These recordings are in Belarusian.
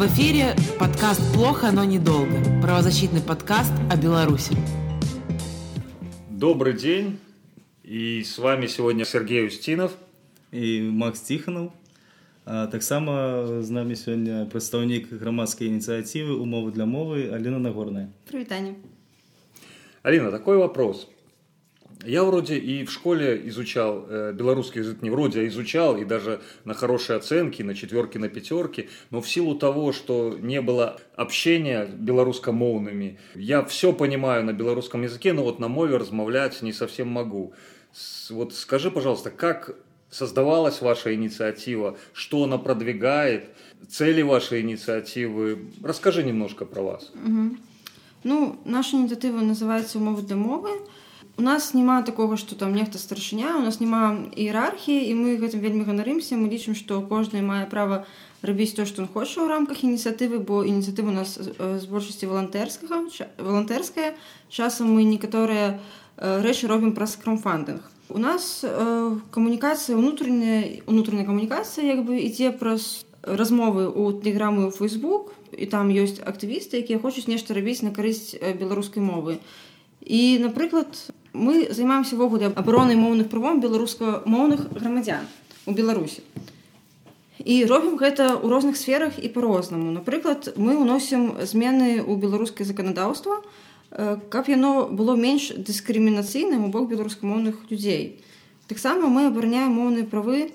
В эфире подкаст «Плохо, но недолго». Правозащитный подкаст о Беларуси. Добрый день. И с вами сегодня Сергей Устинов. И Макс Тихонов. А таксама з намі сёння прадстаўнік грамадскай ініцыятывы умовы для мовы Алина Нагорная. Привитание. Алина, такой вопрос. Я вроде и в школе изучал э, белорусский язык, не вроде, а изучал, и даже на хорошие оценки, на четверки, на пятерки, но в силу того, что не было общения белорусскомовными, я все понимаю на белорусском языке, но вот на мове размовлять не совсем могу. С, вот скажи, пожалуйста, как создавалась ваша инициатива, что она продвигает, цели вашей инициативы? Расскажи немножко про вас. Угу. Ну, наша инициатива называется «Умовы для мовы», у нас няма такого что там нехта старшыня у нас няма іерархіі і мы гэтым вельмі ганарымся мы лічым што кожны мае права рабіць то што он хоча ў рамках ініцыятывы бо ініцыятыва у нас з большасці валантэрскага валантэрская часам мы некаторыя рэчы робім праз крамфандынг. У нас камунікацыя унутраная унутраная камунікацыя як бы ідзе праз размовы у тэлеграмы у фейсбук і там ёсць актывісты якія хочуць нешта рабіць на карысць беларускай мовы і напрыклад мы займаемся ввогуле абаронай моўных правом беларускамоўных грамадзян у беларусі і робім гэта ў розных сферах і по-рознаму напрыклад мы ўносім змены ў беларускае заканадаўства каб яно было менш дыскрымінацыйным у бок беларускамоўных людзей таксама мы абараняем моўныя правы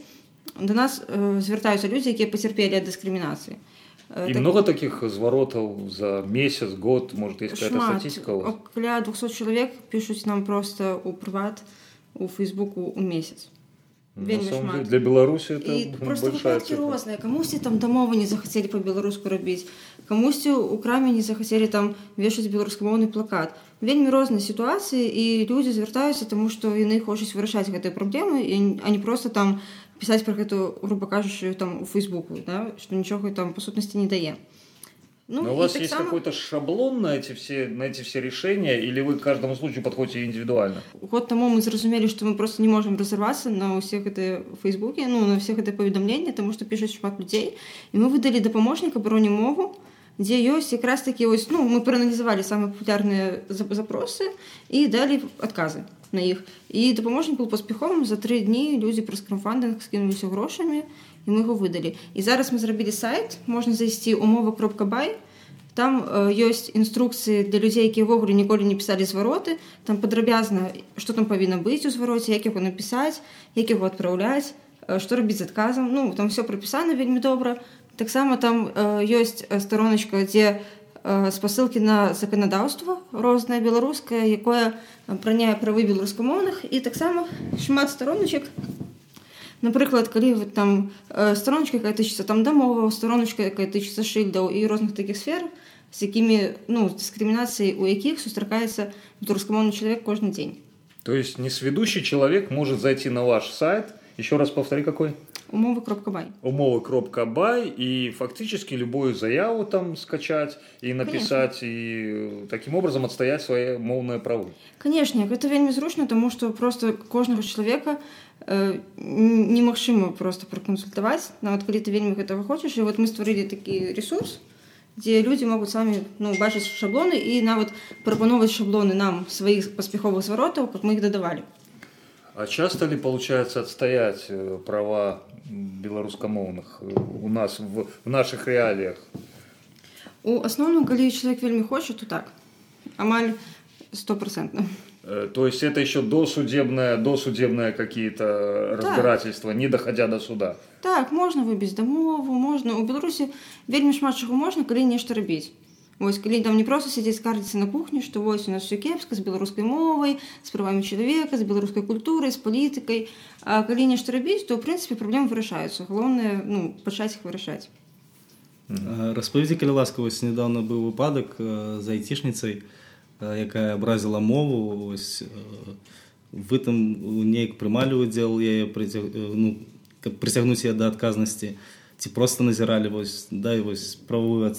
да нас звяртаюцца людзі якія пацярпелі ад дыскрымінацыі И так... много таких зворотов за месяц, год, может, есть статистика? Около 200 человек пишут нам просто у приват, у Фейсбуку у месяц. Деле, для выпадки розныя камусьці там дамовы не захацелі по-беларуску рабіць камусьці у краме не захацелі там вешаць беларускамоўны плакат? Вельмі розныя сітуацыі і людзі звяртаюцца тому што яны хочуць вырашаць гэтыя праблемы і а не просто там пісаць про гэту грубо кажучы там у фейсбуку да что нічога там по сутнасці не дае ну, Но у вас есть само... какой-то шаблон на эти все на эти все решения или вы к каждому случаю подходите индивидуально? Год тому мы зразумелі что мы просто не можем разорваться на всех это фейсбуке ну на всех это паведамленне тому что пишет шмат людзей і мы выдали дапаможнік абароне мову дзе ёсць якраз таки ось ну мы проаналізавалі самые популярныя запросы і далі адказы на іх і дапаможнік был паспяховым за тры дні людзі праз крамфандынг скінуліся грошамі і мы его выдалі і зараз мы зрабілі сайт можна зайсці умова кропка бай там э, ёсць інструкцыі для людзей якія ўвогуле ніколі не пісалі звароты там падрабязна что там павінна быць у звароце як яго напісаць як яго адпраўляць што э, рабіць з адказам ну там все прапісана вельмі добра таксама там э, ёсць староначка дзе спасылкі на заканадаўства рознае беларускае якое праняе правы беларускамоўных. І таксама шмат староначак напрыклад калі вы там староночка якая тычыцца там дамова староночка якая тычыцца шыльдаў і розных такіх сфер з якімі ну дыскрымінацыі у якіх сустракаецца беларускамоўны чалавек кожны дзень. То есть несведущий человек может зайти на ваш сайт еще раз повтори какой умовы кропка бай умовы кропка бай и фактически любую заяву там скачать и написать конечно. и таким образом отстоять свои моўные правы конечно это вельмі зручно тому что просто кожнага человека э, немагчыма просто проконсультаваць нават калі ты вельмі гэтага хочаш і вот мы стварылі такі ресурс дзе людзі могуць самі ну бачыць шаблоны і нават прапановаць шаблоны нам сваіх паспяховых зваротаў как мы их дадавалі А часто ли получается отстоять э, права беларускамоўных э, у нас в, в наших реалиях у асноўным калі чалавек вельмі хоча то так амаль стопроцентно э, то есть это еще досудебное досудебное какие-то разбирательства так. не доходя до суда так можно выбіць дамову можно у беларусі вельмі шмат чаго можна калі нешта рабіць Вось калі там не проста сядзець скардзіцца на кухні, што вось у нас все кепска з беларускай мовай, з правамі чалавека, з беларускай культурай, з палітыкай. А калі нешта рабіць, то ў прынцыпе праблемы вырашаюцца. Галоўнае ну, пачаць іх вырашаць. Распавядзі калі ласка вось нядаўна быў выпадак з айцішніцай, якая абразіла мову ось, вы там неяк прымалі ўдзел яе ну, каб прыцягнуць я да адказнасці ці просто назіралі вось дай вось правую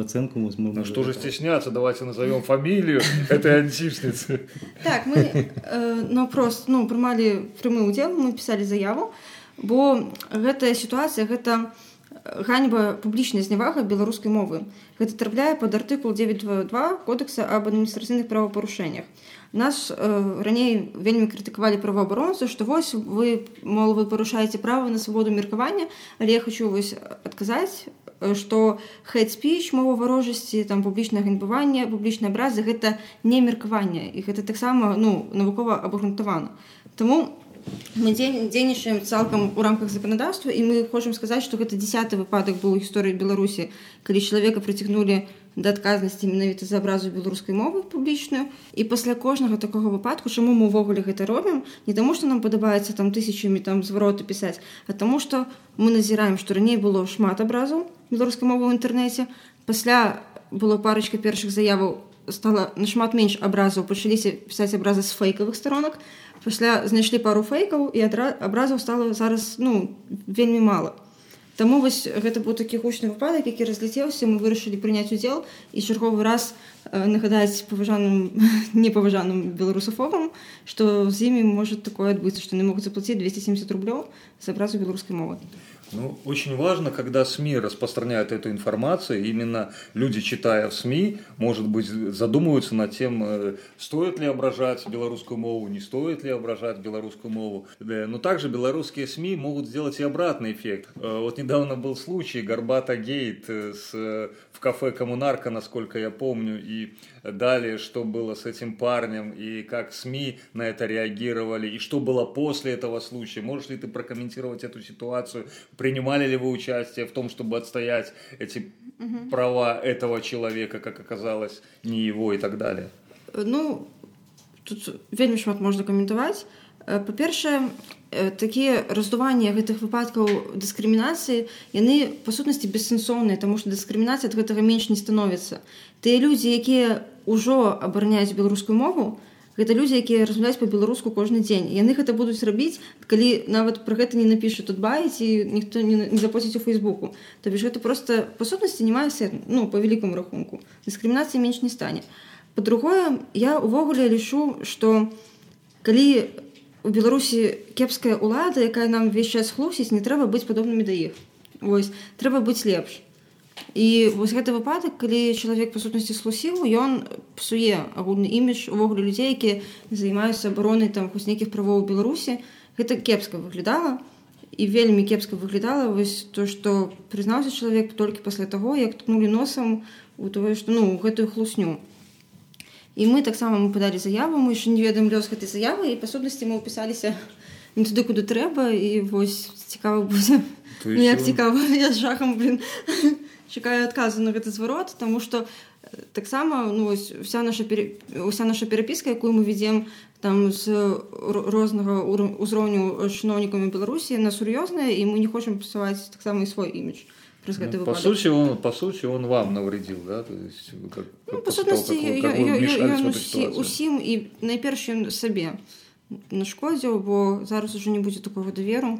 ацэнку ну, что же стесняться давайте назовем фамилию этой античницы так мы э, ну просто ну прымалі прямы удзел мы писали заяву бо гэтая сітуацыя гэта ганьба публічная знявага беларускай мовы. Гэта трапляе под артыкул 92 кодекса об адміністрацыйных правапарушэннях. Нас э, раней вельмі крытыкавалі праваабаронцы што вось вы мол вы парушаеце права на свабоду меркавання але я хочу вось адказаць что хэтспіч мова варожасці там публічнае ганьбаванне публічныя абразы гэта не меркаванне і гэта таксама ну навукова абгрунтавана. Тому мы дзейнічаем цалкам у рамках заканадаўства і мы хочам сказаць што гэта десят выпадак быў гісторыі беларусі калі чалавека прыцягнули да адказнасці менавіта за абразу беларускай мовы публічную і пасля кожнага такога выпадку чаму мы ўвогуле гэта робім не таму што нам падабаецца там тысячамі там звароты пісаць а таму што мы назіраем што раней было шмат абразаў беларускай мовы ў інтэрнэце пасля было парочка першых заяваў стала нашмат менш абразаў пачаліся пісаць абразы з фейкавых сторонок. Пасля знайшлі пару фейкаў і абразаў стала зараз ну вельмі мала Таму вось гэта быў такі гучны выпадак які разляцеўся мы вырашылі прыняць удзел і чарговы раз э, нагадаць паважаным непаважаным беларусафобам што з імі можа такое адбыцца што не могуць заплаціць 270 рублёў за абразу беларускай мовы Ну, очень важно, когда СМИ распространяют эту информацию, именно люди, читая в СМИ, может быть, задумываются над тем, э, стоит ли ображать белорусскую мову, не стоит ли ображать белорусскую мову. Но также белорусские СМИ могут сделать и обратный эффект. Э, вот недавно был случай Горбата Гейт э, с, в кафе Коммунарка, насколько я помню, и далее, что было с этим парнем, и как СМИ на это реагировали, и что было после этого случая. Можешь ли ты прокомментировать эту ситуацию? Принимали ли вы участие в том, чтобы отстоять эти угу. права этого человека, как оказалось, не его и так далее? Ну, тут вельмі шмат можна каментаваць. Па-першае, такія раздуванні гэтых выпадкаў дыскрымінацыі яны па сутнасці бессэнсоўныя, таму што дыскрымінацыя ад гэтага менш не становіцца. Тыя людзі, якія ўжо абараняюць беларускую мову, гэта людзі, якія размаўляюць па-беларуску кожны дзень. яны гэта будуць рабіць, калі нават пра гэта не напішу тут баіць і ніхто не, не заплаціць у фейсбуку. То бишь гэта просто па сутнасці не мае сет ну, па вялікаму рахунку. Дыскрымінацыі менш не стане. Па-другое, я ўвогуле лічу, што калі у беларусі кепская ўлада якая нам весь час хлусіць не трэба быць падобнымі да іх. Ось трэба быць лепш. І вось гэты выпадак калі чалавек па сутнасці слусіў ён псуе агульны імідж увогуле людзей якія займаюцца абаронай там хоць нейкіх правоў беларусі. Гэта кепска выглядала. І вельмі кепска выглядала вось то што прызнаўся чалавек толькі пасля таго як ткнулі носам у тое што ну гэтую хлусню і мы таксама мы падалі заяву мы яшчэ не ведаем лёс гэтай заявы і па сутнасці мы ўпісаліся не туды куды трэба і вось цікава будзе як цікава я з жахам блин чакаю адказу на гэты зварот тому что таксама ну вось вся наша пере... уся наша перапіска якую мы ведзем там з рознага ўзроўню чыноўнікамі беларусі на сур'ёзная і мы не хочам пасаваць таксама і свой імідж ну, по сути он по сути он вам навредил да то есть как, ну, по сутнасці усім і найперш ён сабе нашкодзіў бо зараз уже не будзе такого даверу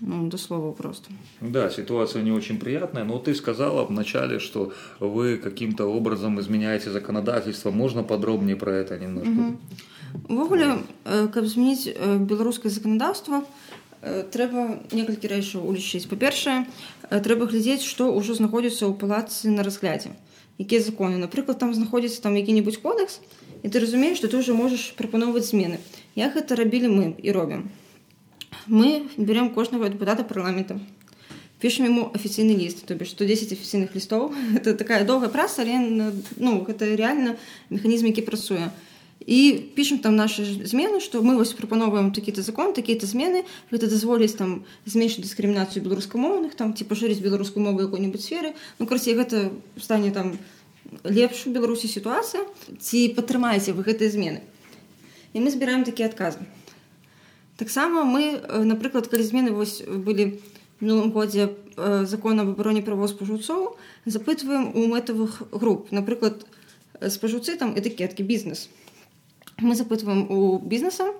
ну, до слова просто да ситуация не очень приятная но ты сказала вначале что вы каким-то образом изменяете законодательство можно подробнее про это немножко увогуле каб змяніць беларускае законодаўство то трэба некалькі рэчаў улічыць па-першае трэба глядзець што ўжо знаходзіцца ў палацы на разглядзе якія законы? Напрыклад там знаходзіцца там які-небудзь кодекс і ты разумееш што ты ўжо можаш прапаноўваць змены як гэта рабілі мы і робім? Мы берем кожнага дэпутата парламента пішем ему афіцыйны ліст то бишь 110 афіцыйных лістоў это такая доўгая праца але ну гэта реально механізм які працуе і пішем там наши змены што мы вось прапановваем такі-то закон такія-то змены гэта дазволіць там зменшыць дыскрымінацыю беларускамоўных там ці пашырыць беларускую мову якой-нибудь сферы. Ну карці гэта стане там лепш у беларусі сітуацыя ці падтрымаеце вы гэтыя змены і мы збіраем такія адказы таксама мы напрыклад калі змены вось былі мінулым годзе закон об абароне правоў спажыўцоў запытваем у мэтавых груп напрыклад спажыўцы там этыкеткі бізнес мы запытваем у бізнеса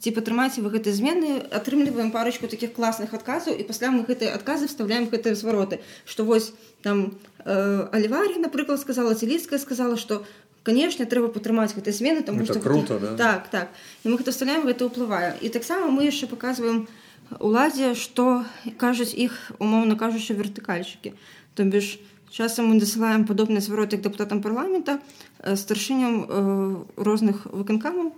ці падтрымаце вы гэтыя змены атрымліваем парочку таких класных адказаў і пасля мы гэтыя адказы вставляем гэтыя звароты что вось там э, альварі напрыклад сказала ціліцкая сказала что конечно трэба падтрымаць гэтай змены там круто гэта... да? так так. І мы гэта вставляем гэта ўплывае і таксама мы яшчэ показываем уладзе што кажуць іх умоўна кажучы вертыкальчыкі то бишь часам мы дасылаем падобныя звароты дэпутатам парламента старшыням розных выканкамаў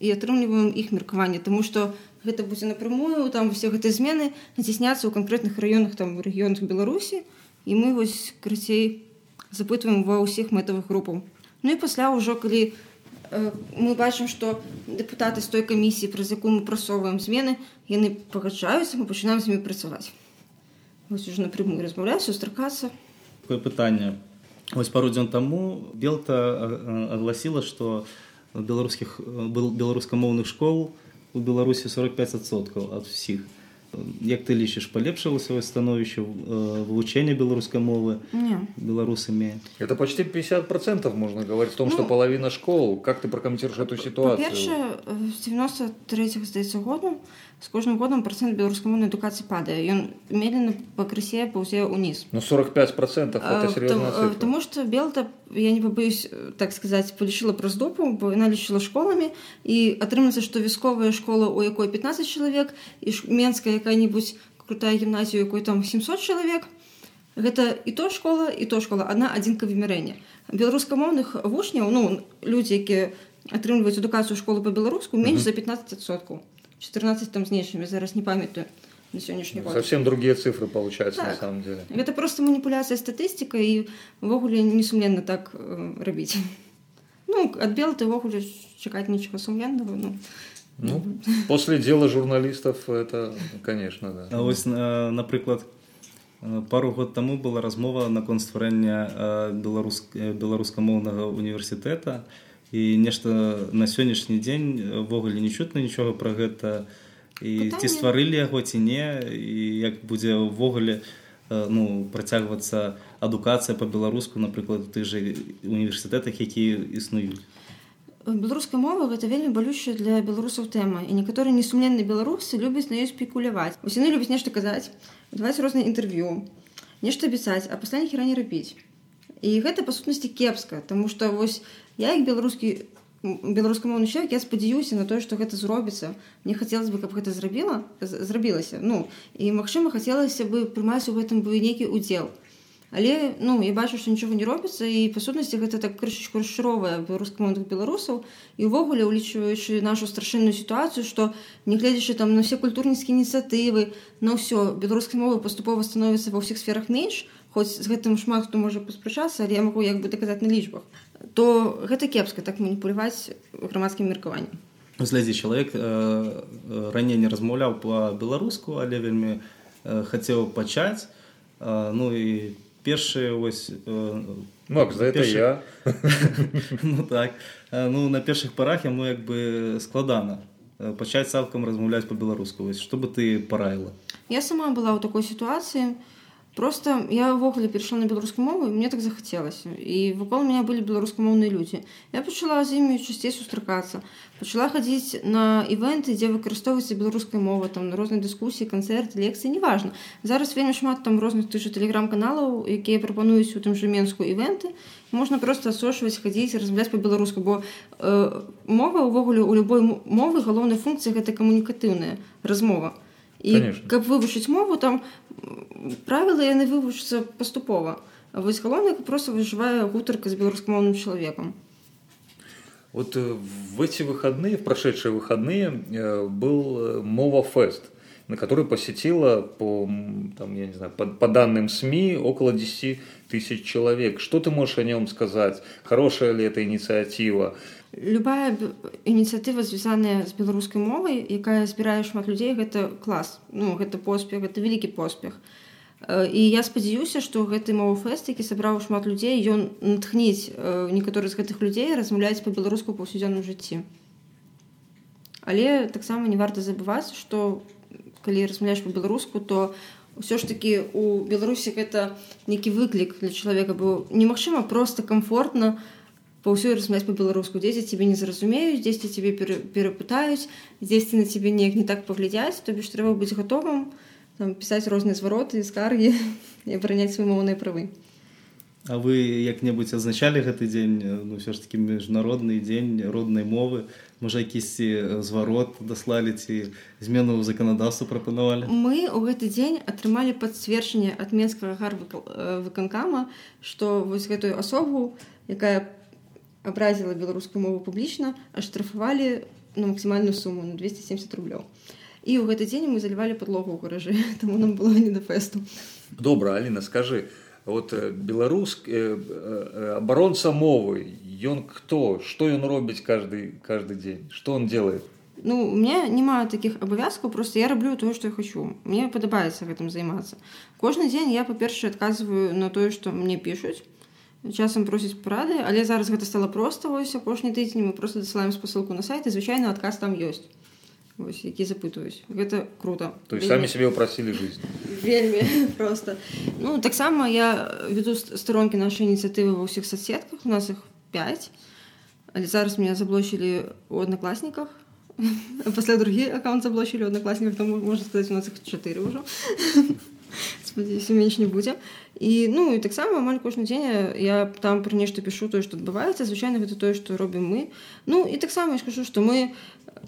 і атрымліваем іх меркаванне тому что гэта будзе напрямую там все гэтыя змены націсняцца ў канкрэтных раёнах там рэгіёнах беларусі і мы вось крыцей запытваем ва ўсіх мэтавых групаў ну і пасля ўжо калі мы бачым што дэпутаты з той камісіі праз якую мы прасоўваем змены яны пагаджаюцца мы пачынаем з імі працаваць вось уже напрямую размаўляць сустракацца пытанне вось пару дзён таму белта агласіла што беларускіх беларускамоўных школ у беларусі 45соткаў ад усіх як ты лічыш палепшыла сваё становішча вывучэння беларускай мовы беларусамі? Это почти 50 процентов можно говорить о том ну, что половина школ. Как ты прокомментируешь эту ситуацию? с 93 здаецца году з кожным годам процент беларускамоўнай адукацыі падае ён медленно пакрысе паўзе ўніз ну 45 процентов потому что белта я не побоюсь так сказать полічыла праз допу бо яна лічыла школамі і атрымаецца што вясковая школа у якой 15 чалавек і менская якая-нибудь крутая гімназію якой там 700 чалавек гэта і то школа і то школа одна адзінка вымярэння беларускамоўных вучняў ну людзі якія атрымліваюць адукацыю школы по-беларуску менш за 15 соткаў 14 там знешнімі зараз не памятаю на сённяшні год. Совсем другие цифры получаются так. на самом деле. Это просто маніпуляцыя статыстыка і увогуле несумленна так э, рабіць ну ад бел ты увогуле чакаць нічога сумленного ну Ну, после дела журналистов это, конечно, да. А вось, напрыклад, пару год таму была размова наконт стварэння беларус, беларускамоўнага універсітэта і нешта на сённяшні дзень ввогуле не чутна нічога пра гэта. І Пытанне. ці стварылі яго ці не. І як будзе ўвогуле ну працягвацца адукацыя по-беларуску напрыклад тых жа універсітэтах якія існуюць беларуская мова гэта вельмі балючая для беларусаў тэма і некаторыя несумленныя беларусы любяць на ёй спекуляваць усе яны любяць нешта казаць даваць розныя інтэрв'ю нешта абяцаць а пасля ніхера не рабіць і гэта па сутнасці кепска тому что вось я як беларускі беларускамоўны чалавек я спадзяюся на тое што гэта зробіцца мне хацелось бы каб гэта зрабіла зрабілася ну і магчыма хацелася бы прымаць у гэтым бы нейкі удзел але ну я бачу што нічога не робіцца і па сутнасці гэта так крышачку расшыровая беларускамоўных беларусаў. І ўвогуле улічваючы нашу страшэнную сітуацыю што нягледзячы там на все культурніцкія ініцыятывы на ўсё беларускай мовы паступова становіцца ва ўсіх сферах менш хоць з гэтым шмат хто можа паспрачацца але я магу як бы даказаць на лічбах то гэта кепска так маніпуляваць грамадскім меркаваннем. Глядзі чалавек э, раней не размаўляў па-беларуску але вельмі э, хацеў пачаць э, ну і першыя вось Макс, за першы... я. Ну, так. Ну на першых парах яму як бы складана пачаць цалкам размаўляць па-беларуску вось што бы ты параіла я сама была ў такой сітуацыі просто я ўвогуле перайшла на беларускую мову мне так захацелася і вакол меня былі беларускамоўныя людзі я пачала з імі часцей сустракацца пачала хадзіць на івенты дзе выкарыстоўваецца беларуская мова там на розныя дыскусіі канцэрт лекцыі неважна зараз вельмі шмат там розных ты же тэлеграм-каналаў якія прапануюць у тым жа менску івенты можна просто асошваць хадзіць размаўляць па-беларуску бо э, мова ўвогуле у любой мовы галоўнай функцыі гэта камунікатыўная размова і Конечно. каб вывучыць мову там правілы яны вывучацца паступова вось галоўна просто выжывае гутарка з беларускамоўным чалавекам вот э, в эти выходные в прошедшие выходные э, был э, мова фест на который посетила по там я не знаю по, по данным сми около 10 тысяч человек что ты можешь о нем сказать хорошая ли эта инициатива Любая ініцыятыва звязаная з беларускай мовай якая збірае шмат людзей гэта клас. Ну гэта поспех гэта вялікі поспех. І я спадзяюся што гэты мову фэст які сабраў шмат людзей ён натхніць некаторы з гэтых людзей размаўляць па-беларуску паўсядзённым жыцці. Але таксама не варта забываць што калі размаўляеш па-беларуску то ўсё ж такі у беларусі гэта нейкі выклік для чалавека бо немагчыма просто комфортна у па ўсёй размаць па-беларуску дзеці цябе не зразумеюць дзесьці цябе перапытаюць дзесьці на цябе неяк не так паглядзяць то бишь трэба быць гатовым там пісаць розныя звароты скаргі і абараняць свае моўныя правы. А вы як-небудзь азначалі гэты дзень? Ну ўсё ж таки міжнародны дзень роднай мовы можа якісьці зварот даслалі ці змену заканадаўства прапанавалі мы ў гэты дзень атрымалі пацверджанне ад менскага гар выканкама што вось гэтую асобу якая абразіла беларускую мову публічна аштрафавалі на максімальную суму на 270 рублёў і ў гэты дзень мы залівалі подлогу ў гаражы таму нам было не да фэсту добра Аліна скажи вот беларуск абаронца мовы ён кто? Что ён робіць каждый каждый день? Что он делает? Ну у меня няма таких абавязкаў просто я раблю тое что я хочу. Мне падабаецца гэтым займацца кожны дзень я па-першае адказваю на тое что мне пишуць часам просіць парады але зараз гэта стала просто вось апошні тыдзень мы просто дасылаем спасылку на сайт і звычайна адказ там ёсць вось які запытаюсь гэта круто то есть самі сябе ўпрасілі жизнь вельмі просто ну таксама я веду старонкі нашай ініцыятывы ва ўсіх соцсетках у нас их 5 але зараз меня заблочылі у аднакласніках пасля другі аккаунт заблочылі аднакласніках там можна сказаць у нас их 4 ўжо спадзяюся менш не будзе і ну і таксама амаль кожны дзень я там пра нешта пішу тое што адбываецца звычайна гэта тое што робім мы. Ну і таксама я скажу што мы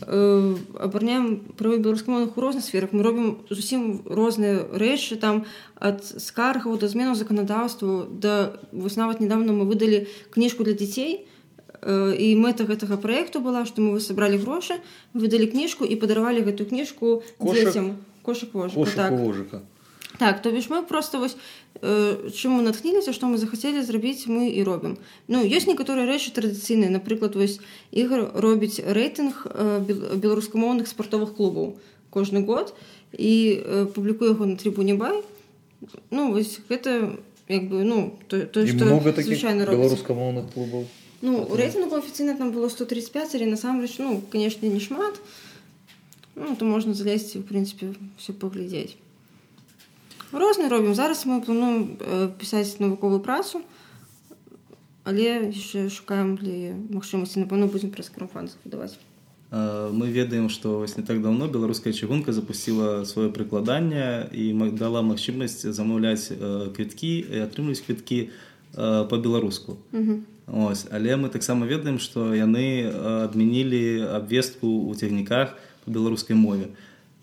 Э, абарняем правы беларускамоўных у розных сферах. Мы робім зусім розныя рэчы там ад скаргаў да зменаў заканадаўству да вось нават недавно мы выдалі кніжку для дзяцей э, і мэта гэтага праекту была што мы вы сабралі грошы выдалі кніжку і падаравалі гэтую кніжку дзецям кошак вожыка так. Так, то бишь мы просто вось э, мы натхніліся, што мы захацелі зрабіць мы і робім. Ну ёсць некаторыя рэчы традыцыйныя, напрыклад, вось ігр робіць рэйтынг э, беларускамоўных спартовых клубаў кожны год і э, публікуе яго на трыбуне бай. Ну вось гэта як бы ну то, то што звычайна беларускамоўных клубаў. Ну у рэйтынгу афіцыйна там было 135, але насамрэч ну канешне не шмат. Ну, то можна залезці в прынцыпе все паглядзець розны робім зараз мы плануем пісаць навуковую працу. Але яшчэ шукаем магчымасці напэўна будзем праз крафанс выдаваць. Мы ведаем што вось не так давно беларуская чыгунка запусціла сваё прыкладанне і дала магчымасць замаўляць квіткі і атрымліваць квіткі по-беларуску. Ось але мы таксама ведаем што яны адмянілі абвестку ў цягніках по беларускай мове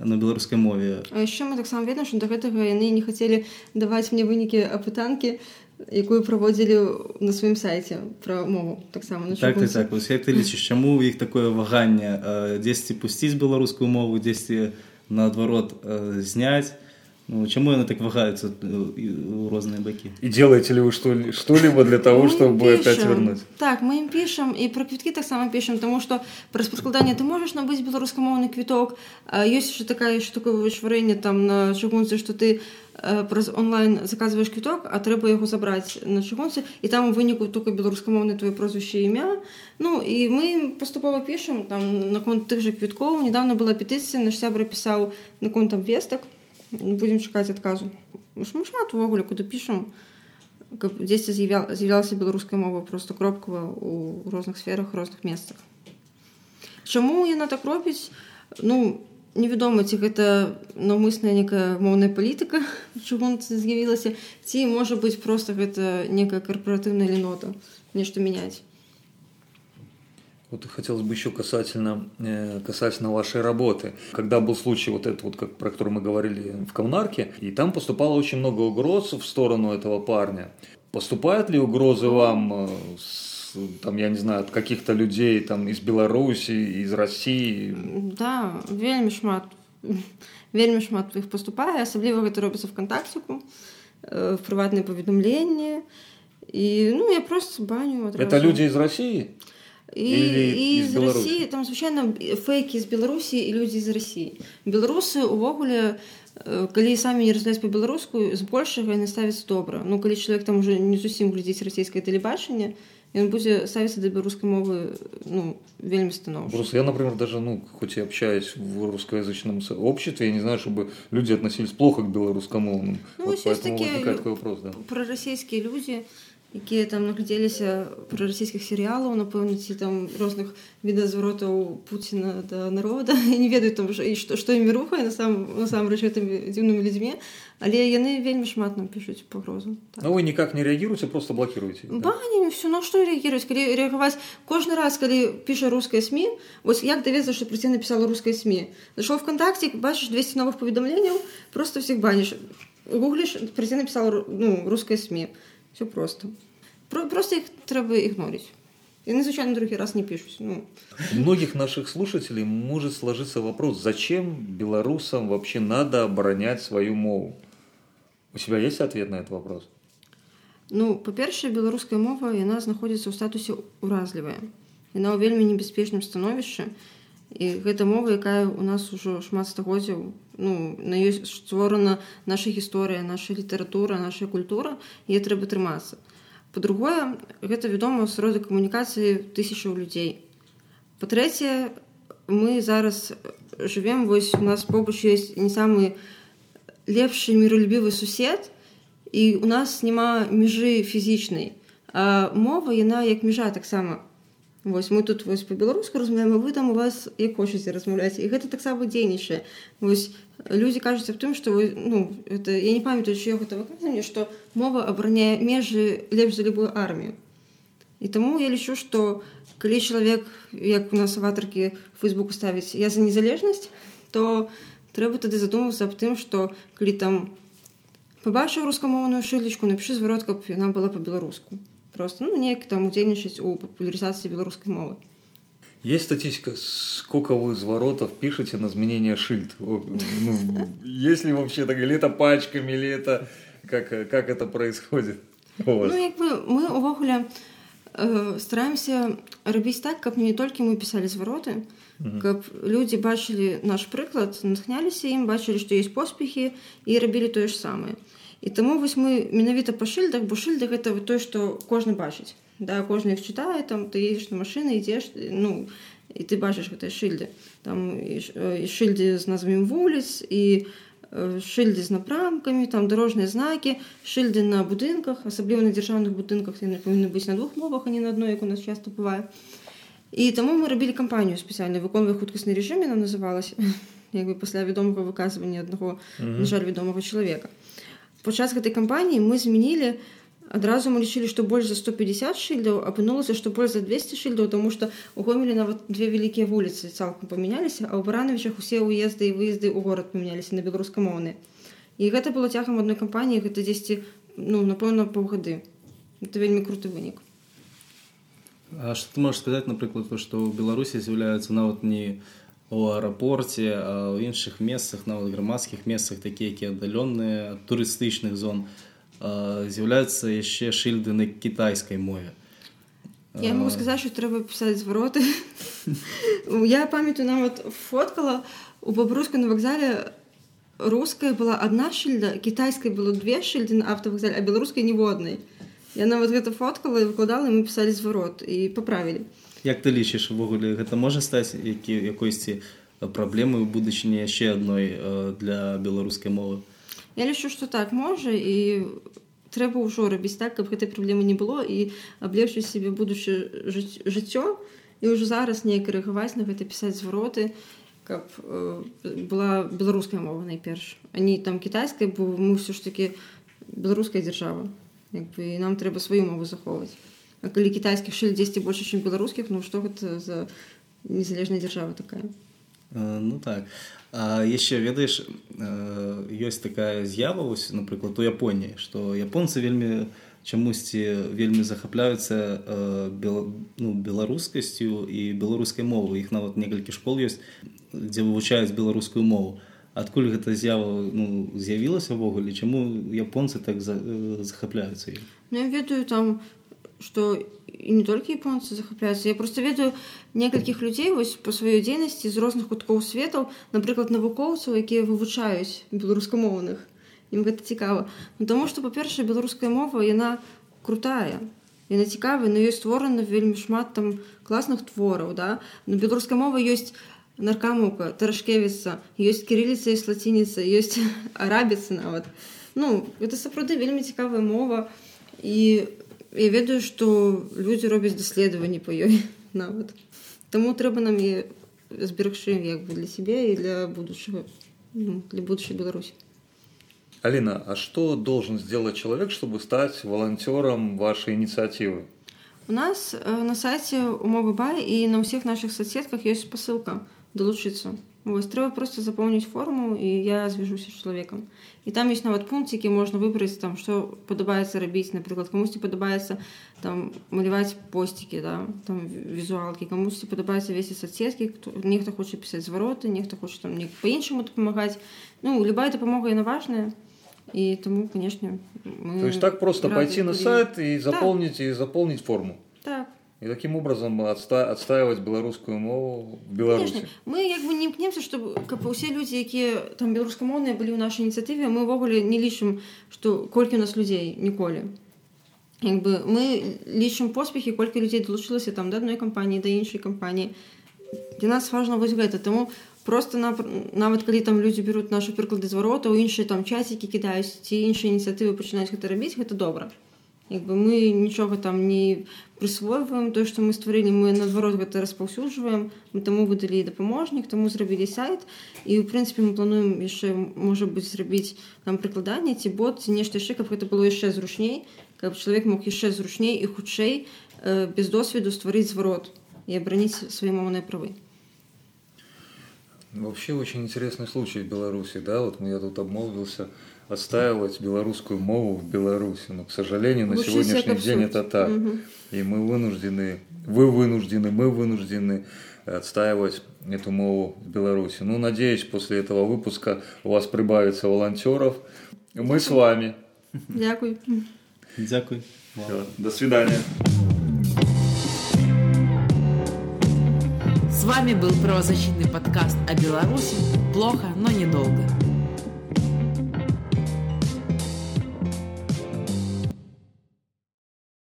на беларускай мове. А яшчэ мы таксама ведаем што да гэтага яны не хацелі даваць мне вынікі апытанкі якую праводзілі на сваім сайце пра мову. Таксама так, так, так. як ты лічыш чаму іх такое ваганне дзесьці пусціць беларускую мову дзесьці наадварот зняць Ну, чему она так вагаются у разные баки? И делаете ли вы что-либо для того, чтобы опять вернуть? Так, мы им пишем, и про квитки так само пишем, потому что про складание ты можешь набыть белорусскомовный квиток, а есть еще такая штука вышварение там на чыгунце, что ты э, праз онлайн заказываешь квиток, а трэба его забрать на чыгунце, и там у вынику только белорусскомовное твое прозвище и имя. Ну, и мы поступово пишем, там, на конт тех же квитков. Недавно была петиция, наш сябра писал на конт там весток, будзем чакаць адказу мы шмат увогуле куды пішам каб дзесьці з'яўлялася беларуская мова просто кропкава у розных сферах розных месцах Чаму яна так робіць ну невядома ці гэта наўмысная некая моўная палітыка чыгун з'явілася ці можа быць просто гэта некая карпаратыўная ленота нешта мяняць Вот хотелось бы еще касательно, э, касательно вашей работы. Когда был случай вот этот вот, как, про который мы говорили в Комнарке, и там поступало очень много угроз в сторону этого парня. Поступают ли угрозы вам э, с, там, я не знаю, от каких-то людей там из Беларуси, из России? Да, вельмі шмат. Вельмі шмат іх поступае, асабліва гэта робіцца в контактику, э, в прыватныя паведамленні. І ну я просто баню. Это люди из России? І, і з Росіі там звычайна фейкі з Беларусі і людзі з Росіі беларусы увогуле калі самі не разляць по-беларуску збольшага яны ставяцца добра ну калі чалавек там уже не зусім глядзіць расійскае тэлебачанне ён будзе ставіцца да беларускай мовы ну вельмі станов просто я например даже ну хоть и общаюсь в русскоязычном обществе я не знаю чтобы люди относились плохо к беларускамоўным ну, вот, такие вопрос да. про расійскія людзі якія там наглядзеліся пра расійскіх серыялаў напэўна ці там розных відазваротаў Пуціна да народа. Не ведаю там і што што імі рухае на сам насамрэч гэтымі дзіўнымі людзьмі. Але яны вельмі шмат нам пішуць пагрозу. Так. Ну вы никак не реагируете просто блокируете банямі все на што реагируюць калі рэагаваць кожны раз калі піша руская сМ вось як давецца што прыце напісала рускай сМ зашоў вконтакте бачыш 200 новых паведамленняў просто всех баніш. Гугліш прыце напісала ну рускай сМ все просто Про просто их трэба ігнорить и на звычайно другий раз не пишусь ну. у многих наших слушателей может сложиться вопрос зачем белорусам вообще надо оборонять свою мову у тебя есть ответ на этот вопрос ну па-першае беларуская мова яна знаходзіцца ў статусе уразлівая яна ў вельмі небяспечным становішча і гэта мова якая у нас ужо шмат стагоддзяў ну на ёй створана наша гісторыя наша літаратура наша культура е трэба трымацца. По-другое гэта вядома сроды камунікацыі тысячаў людзей. Па-трэцяе мы зараз живвем вось у нас побач есть не самы лепшы міролюбівы сусед і у нас няма межы фізічнай. Мова яна як межа таксама Вось мы тут вось по-беларуску размаўляем вы там у вас як хочаце размаўляць. І гэта таксама дзейнічае. Людзі кажуць аб тым што вы ну это я не памятаю чё гэта выказанне што мова абараняе межы лепш за любую армію. І таму я лічу што калі чалавек як у нас аватаркі фейсбуку ставіць я за незалежнасць то трэба тады задумвацца аб тым што калі там пабачыў рускамоўную шылечку напішы зварот каб яна была по-беларуску просто ну неяк там удзельнічаць у папуляризации беларускай мовы есть статистика сколько вы изворотов пишете на изменение шильд ну, если вообще так или это пачками или это как как это происходит ну, як бы, мы увогуле э, стараемся рабіць так каб не толькі мы писали звароты каб люди бачылі наш прыклад натхняліся ім бачылі што есть поспехи і рабілі тое ж самае і таму вось мы менавіта па шыльдах бо шыльдах это той што кожны бачыць да кожны іх чытае там ты едзеш на машины ідзеш ну і ты бачыш гэтыя шыльды там і, і шыльдзе з назвамі вуліц і шыльдзе з напрамкамі там дарожныя знакі шыльды на будынках асабліва на дзяржаўных будынках яны павінны быць на двух мовах а не на адной як у нас часто бывае і таму мы рабілі кампанію спецыяльна выконвае хуткасны рэжым яна называлася як бы пасля вядомага выказвання аднаго mm -hmm. на жаль вядомага чалавека падчас гэтай кампаніі мы змянілі адразу мы лічылі што больш за 150 шыльдаў апынулася што больш за 200 шыльдаў тому што у гомелі нават две вялікія вуліцы цалкам памяняліся а ў баранавічах усе ўезды і выезды ў горад памяняліся на беларускамоўны і гэта было цягам адной кампаніі гэта дзесьці ну напэўна паўгады это вельмі круты вынік А что ты можешь сказать напрыклад то что ў беларусі з'яўляюцца нават не у аэрапорце а ў іншых месцах нават грамадскіх месцах такія якія аддаленныя турыстычных зон з'яўляюцца яшчэ шыльды на кітайскай мове. Я могу сказаць що трэба пісаць звароты я памятаю нават фоткала у бабруску на вакзале руская была одна шыльда кітайскай было две шыльды на автовакзале а беларускай ніводнай я нават гэта фоткала і выкладала мы пісалі зварот і паправілі як ты лічыш увогуле гэта можа стаць які якойсьці праблемы ў будучыні яшчэ адной для беларускай мовы я лічу што так можа і трэба ўжо рабіць так каб гэтай праблемы не было і аблегчыць сябе будучы жыццё і ўжо зараз неяк рэагаваць на гэта пісаць звароты каб была беларуская мова найперш они там кітайскай бо мы ўсё ж таки беларуская дзяржава як бы нам трэба сваю мову захоўваць А калі кітайскіх шыль 10 больше чым беларускіх ну што гэта за незалежная дзяржава такая? Ну так. А яшчэ ведаеш ёсць такая з'ява вось напрыклад у японіі што японцы вельмі чамусьці вельмі захапляюцца ну, беларускасцю і беларускай мовы іх нават некалькі школ ёсць дзе вывучаюць беларускую мову. Адкуль гэта з'ява ну, з'явілася ўвогуле? Чаму японцы так за, захапляюцца ну, я ведаю там что і не толькі японцы захапляюцца я просто ведаю некалькіх людзей вось по сваёй дзейнасці з розных куткоў светаў напрыклад навукоўцаў якія вывучаюць беларускамоўных ім гэта цікава ну, тому что па-першае беларуская мова яна крутая. Яна цікавая на ёй створана вельмі шмат там класных твораў да. На беларускай мова ёсць наркамука тарашкевіца ёсць кірыліца і лацініца ёсць арабіцы нават. Ну это сапраўды вельмі цікавая мова. І я ведаю што людзі робяць даследаванні па ёй нават Таму трэба нам і зберагчы як бы для сябе і для будучага ну, для будущей Беларуси. Алина, а что должен сделать человек, чтобы стать волонтером вашей инициативы? У нас э, на сайте умовы бай и на всех наших соцсетках есть посылка долучиться. Вось трэба просто запомніць форму і я звяжуся з чалавекам і там ёсць нават пункцікі можна выбраць там што падабаецца рабіць напрыклад камусьці падабаецца там маляваць посцікі да там візуалкі камусьці падабаецца весці соцсеткі нехта хоча пісаць звароты нехта хоча там не по-іншаму дапамагаць ну любая дапамога яна важная. І таму канешне то есть так просто пойти на сайт і запомніць так. і запомніць форму и таким образом отста отстаивать белорусскую мову в Беларуси. Конечно. Мы как бы не імкнемся чтобы как все люди якія там беларускамоўныя былі ў нашай ініцыятыве мы ўвогуле не лічым што колькі у нас людзей ніколі як бы мы лічым поспехі колькі людзей далучылася там да адной кампаніі да іншай кампаніі для нас важно вось гэта таму просто на нават калі там людзі беруць нашу прыклады зварота у іншыя там часікі кідаюць ці іншыя ініцыятывы пачынаюць гэта рабіць гэта добра як бы мы нічога там не прысвойваем тое што мы стварылі мы наадварот гэта распаўсюджваем мы таму выдалі дапаможнік таму зрабілі сайт. І ў прынцыпе мы плануем яшчэ можа быць зрабіць там прыкладанне ці бот ці нешта яшчэ каб гэта было яшчэ зручней каб чалавек мог яшчэ зручней і хутчэй э, без досведу стварыць зварот і абраніць свае моўныя правы. Вообще очень интересный случай в Беларуси, да, вот я тут обмолвился, отстаивать белорусскую мову в Беларуси. Но, к сожалению, на Лучше сегодняшний день это так. Угу. И мы вынуждены, вы вынуждены, мы вынуждены отстаивать эту мову в Беларуси. Ну, надеюсь, после этого выпуска у вас прибавится волонтеров. Мы с вами. Дякую. Дякую. Все, до свидания. С вами был правозащитный подкаст о Беларуси. Плохо, но недолго.